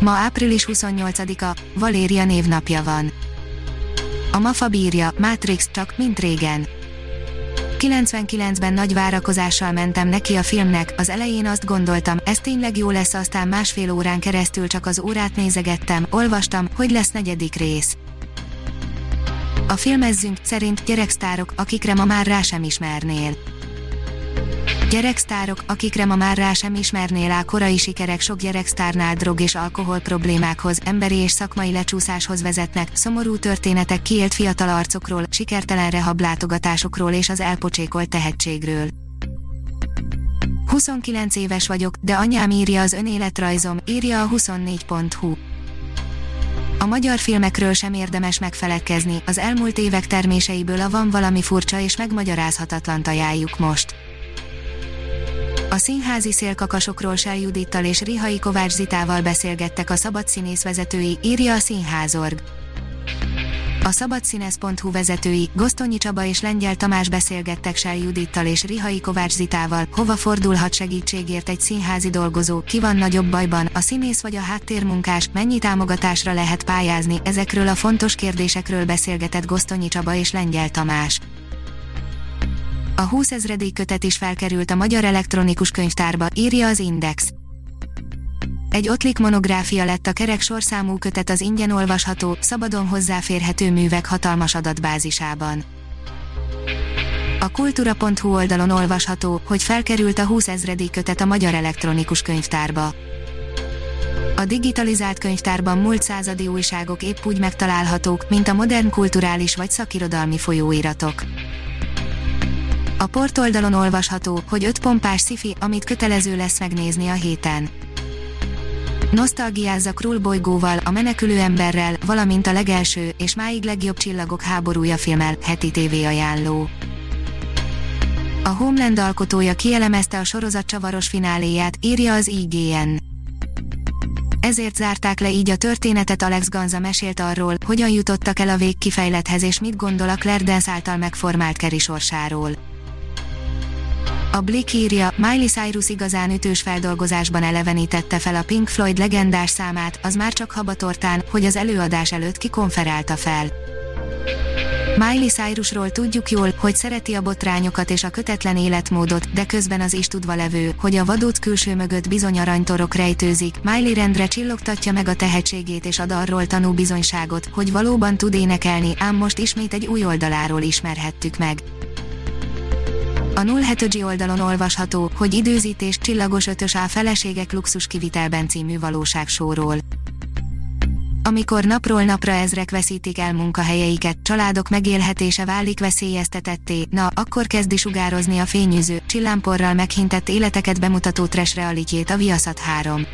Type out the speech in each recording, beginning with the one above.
Ma április 28-a, Valéria névnapja van. A MAFA bírja, Matrix csak, mint régen. 99-ben nagy várakozással mentem neki a filmnek, az elején azt gondoltam, ez tényleg jó lesz, aztán másfél órán keresztül csak az órát nézegettem, olvastam, hogy lesz negyedik rész. A filmezzünk szerint gyereksztárok, akikre ma már rá sem ismernél. Gyereksztárok, akikre ma már rá sem ismernél á korai sikerek sok gyereksztárnál drog és alkohol problémákhoz, emberi és szakmai lecsúszáshoz vezetnek, szomorú történetek kiélt fiatal arcokról, sikertelen rehablátogatásokról és az elpocsékolt tehetségről. 29 éves vagyok, de anyám írja az önéletrajzom, írja a 24.hu. A magyar filmekről sem érdemes megfeledkezni, az elmúlt évek terméseiből a van valami furcsa és megmagyarázhatatlan ajánljuk most. A színházi szélkakasokról Sel Judittal és Rihai Kovács Zitával beszélgettek a Szabad Színész vezetői, írja a Színházorg. A szabadszínész.hu vezetői, Gosztonyi Csaba és Lengyel Tamás beszélgettek Sel Judittal és Rihai Kovács Zitával, hova fordulhat segítségért egy színházi dolgozó, ki van nagyobb bajban, a színész vagy a háttérmunkás, mennyi támogatásra lehet pályázni, ezekről a fontos kérdésekről beszélgetett Gosztonyi Csaba és Lengyel Tamás. A 20 ezredék kötet is felkerült a Magyar Elektronikus Könyvtárba, írja az Index. Egy ottlik monográfia lett a kerek sorszámú kötet az ingyen olvasható, szabadon hozzáférhető művek hatalmas adatbázisában. A kultúra.hu oldalon olvasható, hogy felkerült a 20 ezredék kötet a Magyar Elektronikus Könyvtárba. A digitalizált könyvtárban múlt századi újságok épp úgy megtalálhatók, mint a modern kulturális vagy szakirodalmi folyóiratok. A portoldalon olvasható, hogy öt pompás szifi, amit kötelező lesz megnézni a héten. Nosztalgiázza Krull bolygóval, a menekülő emberrel, valamint a legelső, és máig legjobb csillagok háborúja filmmel, heti TV ajánló. A Homeland alkotója kielemezte a sorozat csavaros fináléját, írja az IGN. Ezért zárták le így a történetet Alex Ganza mesélt arról, hogyan jutottak el a végkifejlethez és mit gondol a Claire Dance által megformált Keri sorsáról. A Blick írja, Miley Cyrus igazán ütős feldolgozásban elevenítette fel a Pink Floyd legendás számát, az már csak habatortán, hogy az előadás előtt kikonferálta fel. Miley Cyrusról tudjuk jól, hogy szereti a botrányokat és a kötetlen életmódot, de közben az is tudva levő, hogy a vadút külső mögött bizony aranytorok rejtőzik. Miley rendre csillogtatja meg a tehetségét és ad arról tanú bizonyságot, hogy valóban tud énekelni, ám most ismét egy új oldaláról ismerhettük meg. A 07 oldalon olvasható, hogy időzítés csillagos ötös á feleségek luxus kivitelben című valóságsóról. Amikor napról napra ezrek veszítik el munkahelyeiket, családok megélhetése válik veszélyeztetetté, na, akkor kezdi sugározni a fényűző, csillámporral meghintett életeket bemutató trash realitjét a Viaszat 3.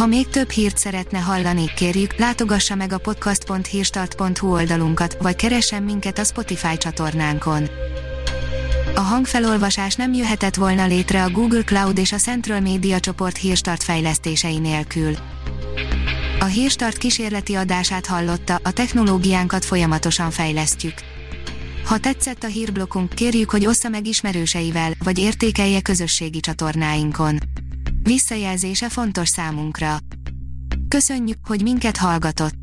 Ha még több hírt szeretne hallani, kérjük, látogassa meg a podcast.hírstart.hu oldalunkat, vagy keressen minket a Spotify csatornánkon. A hangfelolvasás nem jöhetett volna létre a Google Cloud és a Central Media csoport hírstart fejlesztései nélkül. A hírstart kísérleti adását hallotta, a technológiánkat folyamatosan fejlesztjük. Ha tetszett a hírblokkunk, kérjük, hogy ossza meg ismerőseivel, vagy értékelje közösségi csatornáinkon. Visszajelzése fontos számunkra. Köszönjük, hogy minket hallgatott!